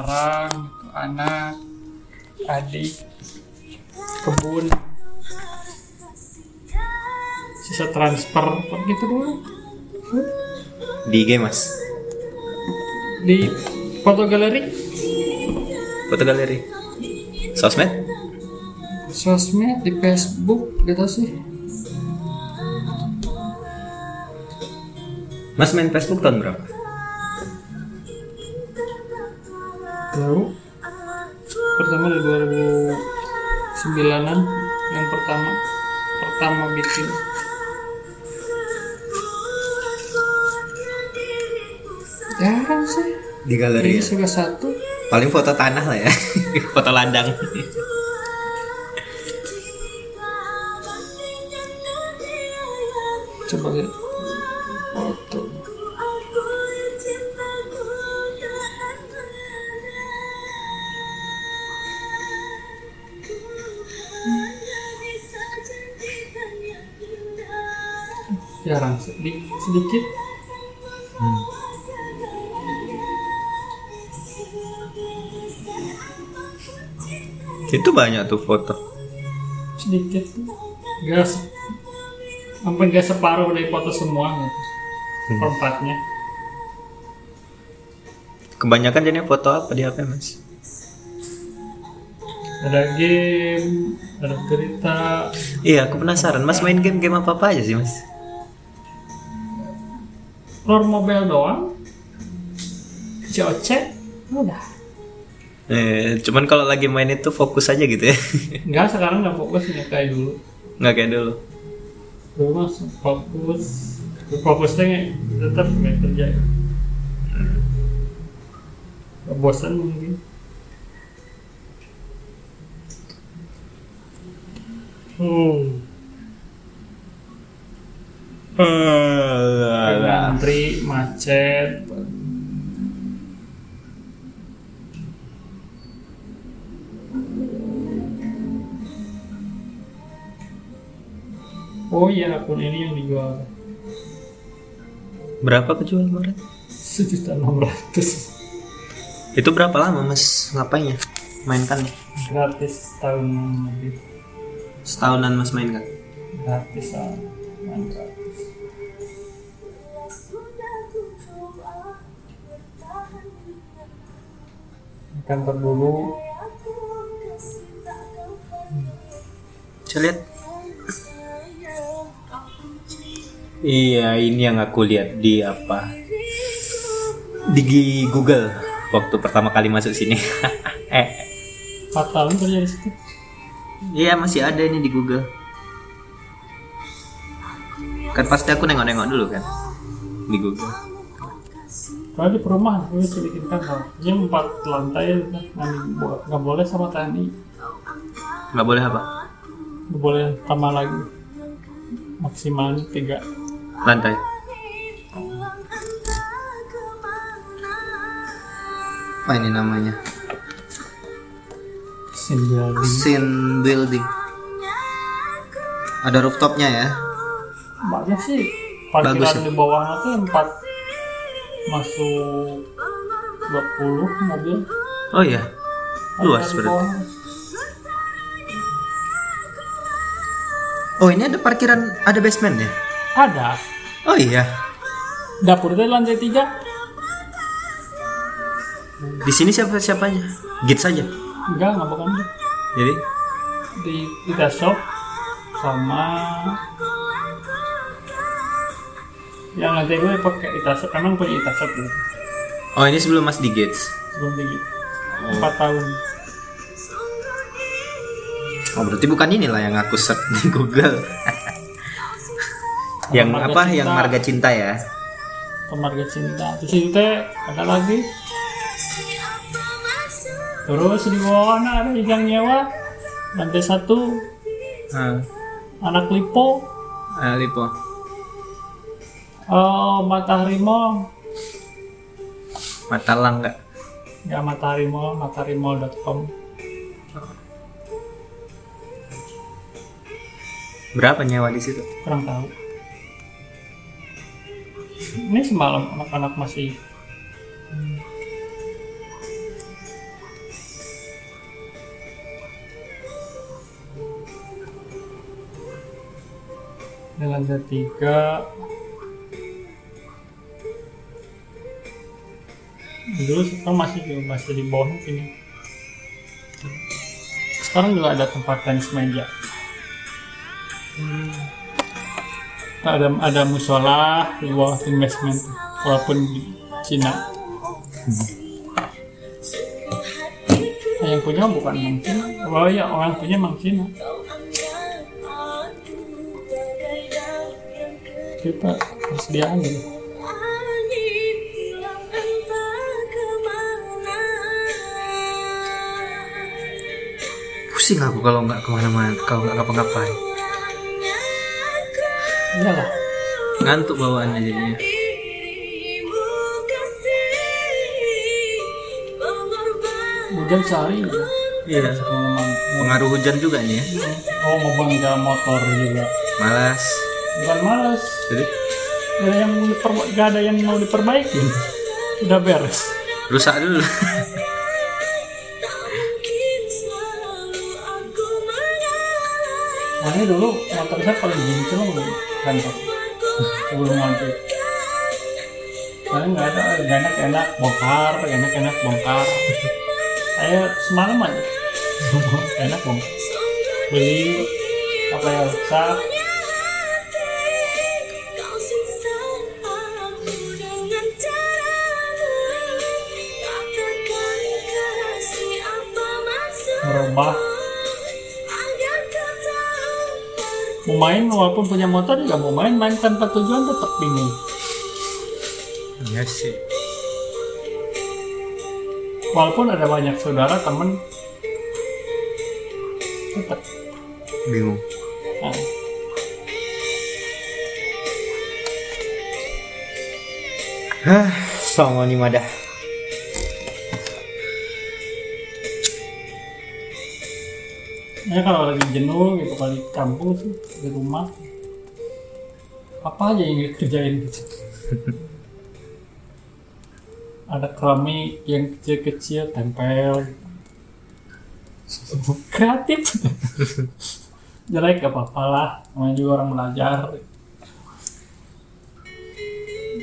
barang gitu, anak adik kebun sisa transfer gitu doang Di IG mas. di foto galeri Foto galeri. Sosmed? sosmed di Facebook gitu sih Mas main Facebook tahun berapa? Baru pertama dari 2009an yang pertama pertama bikin jarang sih Di galeri. ini suka satu Paling foto tanah lah ya. foto ladang. Sedikit sedikit Itu banyak tuh foto. sedikit gak se- sampai gak separuh dari foto semua gitu perempatnya Kebanyakan jadinya foto apa di HP mas? ada game ada cerita Iya, aku penasaran. Mas main game game apa apa aja sih mas? Floor mobile doang COC udah Eh, cuman kalau lagi main itu fokus aja gitu ya. Enggak, sekarang nggak fokus nggak kayak dulu. Nggak kayak dulu. Dulu mas fokus, fokusnya tetap nggak kerja. Bosan mungkin. Hmm. Antri macet. Oh iya akun ini yang dijual Berapa kejual kemarin? sejuta enam ratus Itu berapa lama mas ngapainnya? Mainkan nih. gratis tahun lebih Setahunan mas main kan? gratis ah main kantor dulu Saya lihat. Iya, ini yang aku lihat di apa? Di Google waktu pertama kali masuk sini. eh, 4 tahun kerja di situ iya masih ada ini di Google. Kan pasti aku nengok-nengok dulu kan di Google. Kalau di perumahan gue sedikit kantor ini empat lantai nggak bo- nggak boleh sama TNI Nggak boleh apa? nggak boleh tambah lagi maksimalnya tiga Lantai. Apa ini namanya? sembilan Sin Building. Ada rooftopnya ya. banyak sih Bagus parkiran ya. di bawahnya tuh empat masuk 20 mobil Oh iya. Luas berarti. Oh ini ada parkiran, ada basement ya? ada Oh iya. dapur itu lantai tiga Di sini siapa siapanya? Git saja. enggak nggak bukan. Jadi di kita shop sama yang nanti gue pakai Itasop emang punya Itasop gitu Oh ini sebelum Mas di Gates. sebelum tinggi empat tahun Oh berarti bukan inilah yang aku search di Google. yang Marga apa? Cinta. Yang marga cinta ya? kemarga cinta terus itu ada lagi terus di bawah ada yang nyewa lantai satu Ah, anak lipo ah, Lipo. Oh, mata harimau. Mata langga. Ya, mata harimau, mata harimau.com. Berapa nyawa di situ? Kurang tahu. Ini semalam anak-anak masih dengan ketiga Dulu sekarang masih masih di bawah ini. Sekarang juga ada tempat tenis meja. Ada ada musola di bawah basement, walaupun di Cina. Nah, yang punya bukan Mang Cina. Oh iya, orang punya Mang Cina. Kita persediaan gitu. Pusing aku kalau nggak ke mana-mana, kalau nggak ngapa-ngapain. Iyalah. Ngantuk bawaannya jadinya. Hujan sehari ya. Iya. Pengaruh hujan juga nih ya. oh mau bangga motor juga. Malas. Bukan males. Jadi ada yang mau diperba- gak ada yang mau diperbaiki. Udah beres. rusak dulu. Ini dulu motor saya paling jincel di kantor sebelum ngantri. Karena nggak ada, nggak enak enak bongkar, enak enak bongkar. Saya semalam aja enak bongkar. Beli apa yang rusak, merubah. Mau main walaupun punya motor juga mau main main tanpa tujuan tetap bingung. Iya sih. Walaupun ada banyak saudara temen tetap. Bingung. Nah, Hah, songo nih madah. Ya kalau lagi jenuh gitu kali di kampung sih di rumah apa aja yang dikerjain gitu? Ada keramik yang kecil-kecil tempel. Kreatif. Jelek gak apa-apa lah namanya juga orang belajar.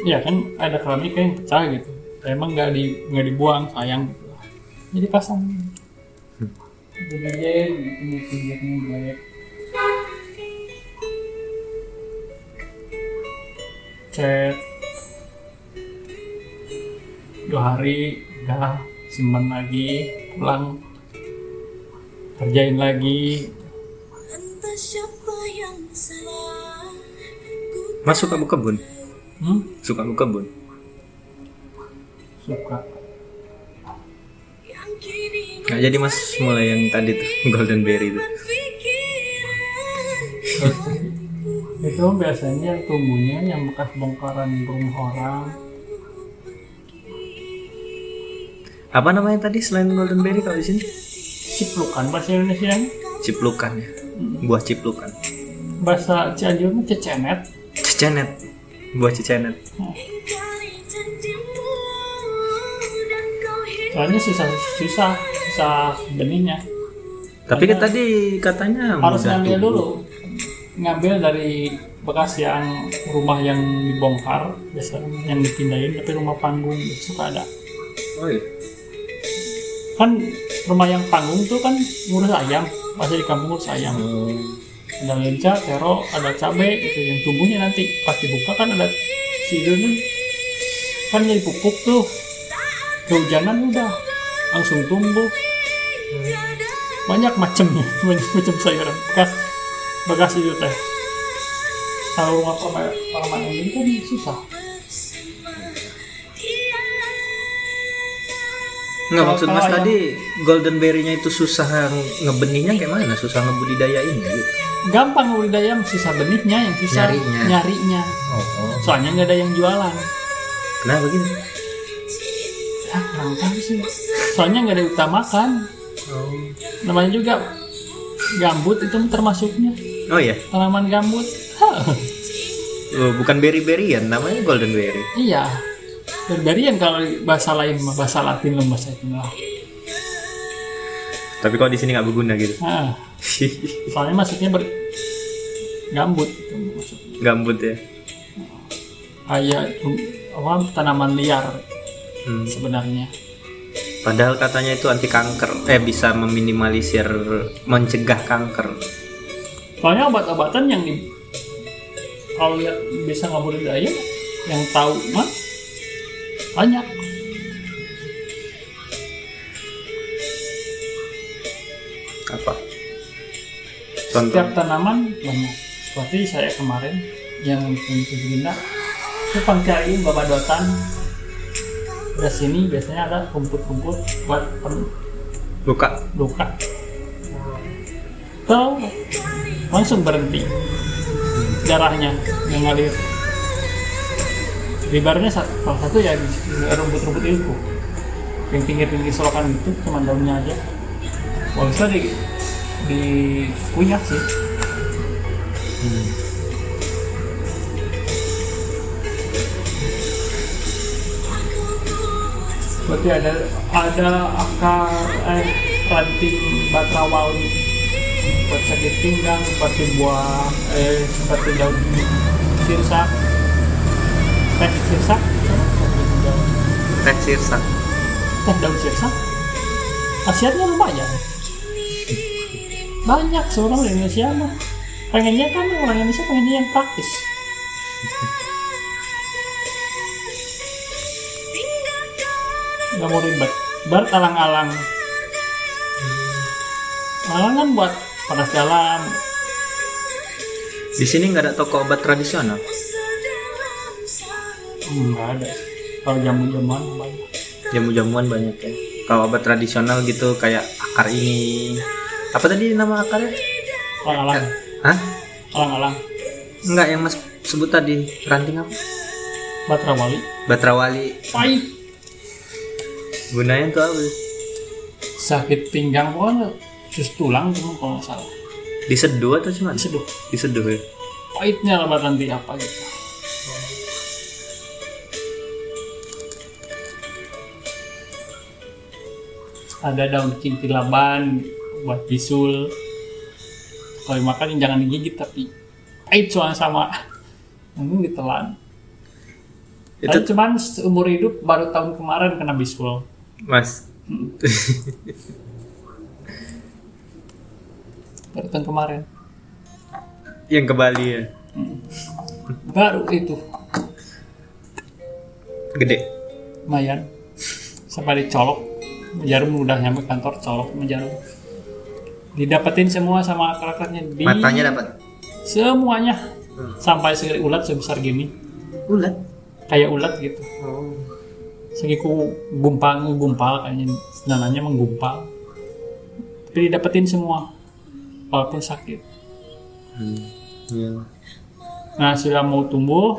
Ya kan ada keramik yang pecah gitu. Emang nggak di nggak dibuang sayang. Jadi pasang Dikerjain, ini pinggirnya jelek. Chat dua hari udah simpan lagi pulang kerjain lagi Mas suka kebun? hmm? Suka buka kebun? suka Nggak jadi mas mulai yang tadi tuh golden berry tuh. itu biasanya tumbuhnya yang bekas bongkaran rumah orang Apa namanya tadi selain golden berry kalau di sini? ciplukan bahasa Indonesia Ciplukan ya. Buah ciplukan. bahasa Cianjurnya cecenet Cecenet. Buah cecenet. soalnya susah susah benihnya Tapi kan tadi katanya harus ngambil tumbuh. dulu. Ngambil dari bekas yang rumah yang dibongkar biasanya yang dipindahin tapi rumah panggung suka ada. Oh iya. kan rumah yang panggung tuh kan ngurus ayam masih di kampung ngurus ayam. Oh. ada lenca, tero, ada cabe itu yang tumbuhnya nanti. Pas dibuka kan ada sidurnya kan jadi pupuk tuh. Kehujanan udah langsung tumbuh banyak macamnya banyak macam sayuran bekas bekas itu teh kalau rumah perma- permanen ini kan susah Nggak maksud mas tadi golden berry-nya itu susah ngebenihnya kayak mana? Susah ngebudidayainnya gitu. gampang budidaya susah benihnya yang susah Nyarinya. nyarinya Oh, oh. soalnya nggak ada yang jualan Kenapa gitu? ya kurang tahu sih soalnya nggak ada utamakan Oh. namanya juga gambut itu termasuknya Oh ya, tanaman gambut oh, bukan berry-berryan, namanya golden berry. iya berberian kalau bahasa lain bahasa Latin lah bahasa itu lah Tapi kalau di sini nggak berguna gitu. Nah, soalnya masuknya ber gambut itu maksudnya Gambut ya. kayak apa tanaman liar Hmm. sebenarnya Padahal katanya itu anti kanker, eh bisa meminimalisir, mencegah kanker. soalnya obat-obatan yang di kalau lihat bisa ngabudidaya yang tahu mah banyak Apa? Contoh. setiap tanaman banyak seperti saya kemarin yang untuk Gerindra itu pangkain babadotan ke sini biasanya ada rumput-rumput buat pen- Luka. luka. Tuh langsung berhenti darahnya yang ngalir. Ribarnya sa- salah satu ya di di rumput-rumput itu. Yang pinggir-pinggir selokan gitu cuma daunnya aja. Bagusnya di di kunyah sih berarti ada ada akar eh ranting batrawali buat sakit pinggang seperti buah eh seperti daun sirsak. Teh sirsak? Teh sirsak. teh daun sirsak? Khasiatnya lumayan. Banyak seorang Indonesia mah. Pengennya kan orang Indonesia pengennya yang praktis nggak mau ribet bar alang-alang alang kan buat panas dalam Di sini nggak ada toko obat tradisional. Hmm, nggak ada kalau jamu-jamuan banyak Jamu-jamuan banyak ya. Kalau obat tradisional gitu kayak akar ini. Apa tadi nama akarnya? alang-alang Hah? alang-alang Enggak yang Mas sebut tadi ranting apa? batrawali Batrawali. pahit Gunanya tuh apa? sakit pinggang pokoknya sus tulang cuma kalau nggak salah. Diseduh atau cuma? diseduh. Diseduh ya. pahitnya lebat nanti apa gitu. Ada daun kintilaban buat bisul. Kalau makan jangan digigit tapi pahit soalnya sama. Mungkin ditelan. Itu Saya cuman seumur hidup baru tahun kemarin kena bisul Mas. baru tahun kemarin Yang ke Bali ya. baru itu Gede. lumayan sampai dicolok jarum udah nyampe kantor colok sama jarum didapetin semua sama akar-akarnya di Matanya dapat. semuanya sampai segede ulat sebesar gini Ulat. kayak ulat gitu Oh. Segiku gumpal gumpal kayaknya dananya menggumpal tapi didapetin semua walaupun sakit Iya. nah sudah mau tumbuh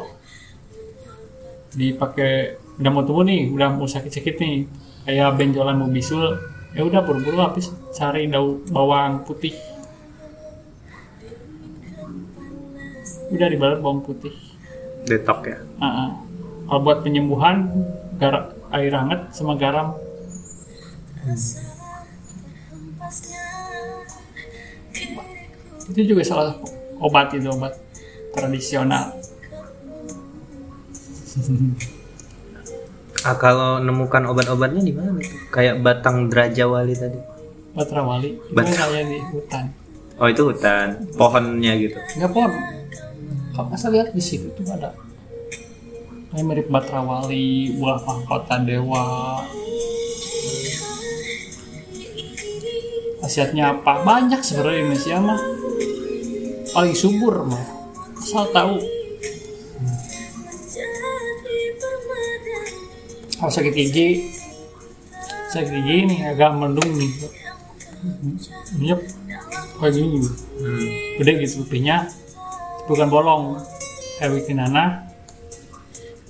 dipakai udah mau tumbuh nih udah mau sakit-sakit nih kayak benjolan mau bisul ya udah buru-buru habis cari daun bawang putih udah dibalut bawang putih Detok ya. Ah, ah. kalau buat penyembuhan garam air hangat sama garam itu juga salah obat itu obat tradisional Ah, kalau nemukan obat-obatnya di mana? Kayak batang drajawali tadi. Batrawali itu Batra- kayak di hutan Oh itu hutan, pohonnya gitu. nggak pohon kalau saya lihat di situ tuh ada kayak mirip Batrawali buah mahkota dewa. Khasiatnya apa? Banyak sebenarnya Indonesia mah paling subur mah asal tahu. Kalau sakit gigi sakit gigi nih agak mendung nih nyep kayak gini Hmm. gede gitu pipinya bukan bolong. Kayak bikin nana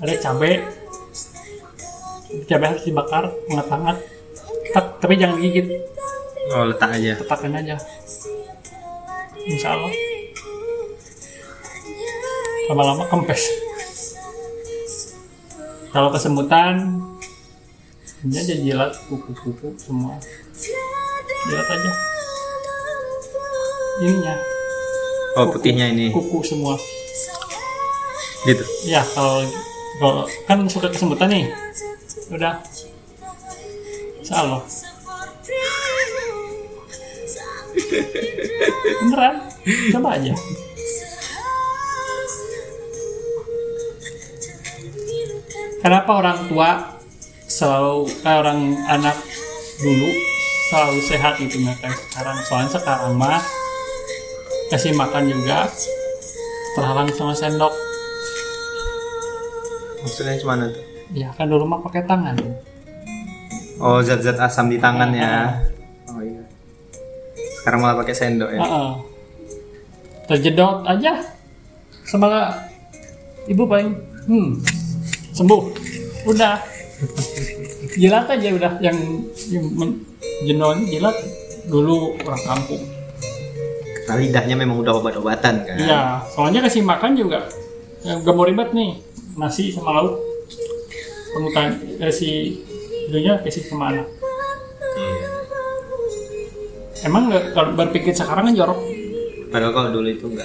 ada cabai. Cabai harus dibakar hangat-hangat tapi jangan gigit. Oh letak aja. tetakan aja. Insya Allah lama-lama kempes. Kalau kesemutan ini aja jilat kuku-kuku semua. Jilat aja. Ininya. Oh, putihnya ini. kuku semua. Gitu. ya kalau kalau kan suka kesemutan nih. Udah. Salah beneran? Coba aja. Kenapa orang tua selalu eh, orang anak dulu selalu sehat gitu nggak kayak sekarang. Soalnya sekarang mah kasih makan juga terhalang sama sendok Maksudnya gimana tuh? ya kan dulu mah pakai tangan Oh, zat-zat asam di tangan ya. Oh iya. Sekarang malah pakai sendok ya. Heeh. terjedot aja sama ibu paling hmm sembuh udah jilat aja udah yang, yang men- jenol ini jilat dulu orang kampung Nah, lidahnya memang udah obat-obatan kan. iya soalnya kasih makan juga gak mau ribet nih nasi sama lauk pengutan kasih itunya kasih sama anak Iya. emang nggak kalau berpikir sekarang kan jorok Padahal kalau dulu itu enggak.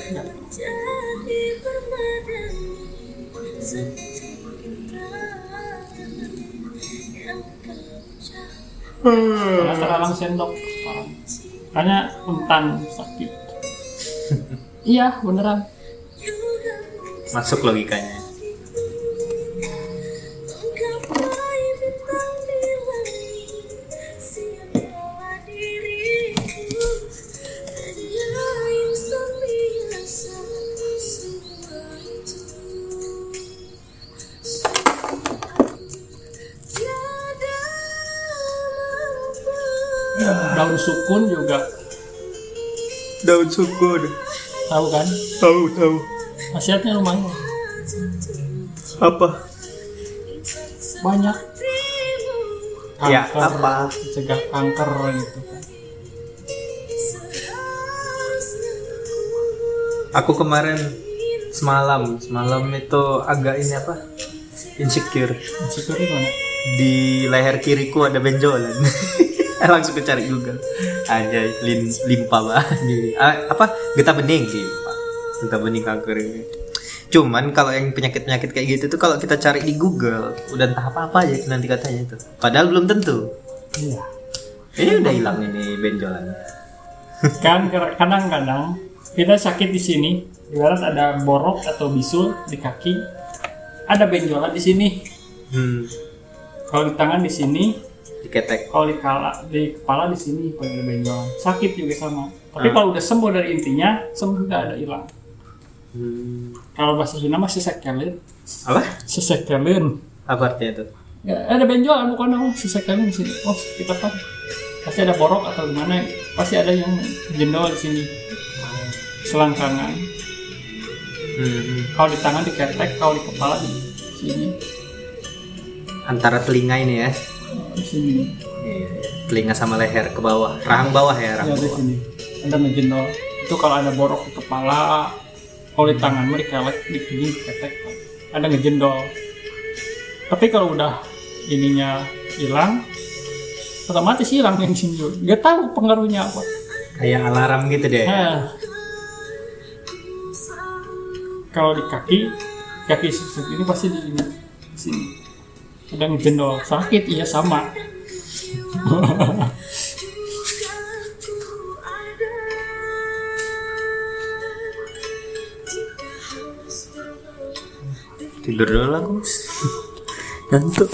karena terhalang sendok sekarang karena rentan sakit iya beneran Masuk logikanya. Sukun juga Daun sukun. tahu kan Tahu, tahu. khasiatnya lumayan Apa? banyak Ya, Kanker, apa? cegah kanker gitu Aku kemarin semalam, semalam itu agak ini apa? Insecure. syukur mana Di leher kiriku ada benjolan. Langsung ke cari Google. Aja lin, limpa bah. Di, ah, apa? Getah bening limpa. Getah bening kanker ini. Cuman kalau yang penyakit-penyakit kayak gitu tuh kalau kita cari di Google udah entah apa-apa aja itu nanti katanya itu. Padahal belum tentu. iya Ini udah hilang ini benjolan. kan kadang-kadang kita sakit di sini ibarat ada borok atau bisul di kaki ada benjolan di sini Hmm. kalau di tangan di sini Diketek. kalau di kepala di kepala di sini pada benjolan sakit juga sama tapi Hmm. kalau udah sembuh dari intinya sembuh nggak ada hilang Hmm. kalau bahasa Sunda mah sesekelen Apa? sesekelen Apa artinya itu? ya ada benjolan bukan oh sesekelen di sini oh kita apa pasti ada borok atau gimana pasti ada yang jendol di sini selangkangan Hmm. kalau di tangan diketek kalau di kepala di sini Antara telinga ini ya. Di sini. Iya, telinga sama leher ke bawah, rahang bawah ya, ya rahang di bawah. sini. Ada ngejendol itu kalau ada borok di kepala kalau di tangan mah dikelek di sini diketek. Ada ngejendol tapi kalau udah ininya hilang otomatis hilang yang sini nggak tahu pengaruhnya apa. Kayak alarm gitu deh. Nah, kalau di kaki kaki ini pasti di di sini ada ngejendol sakit iya sama Tidur dulu aku. Ngantuk.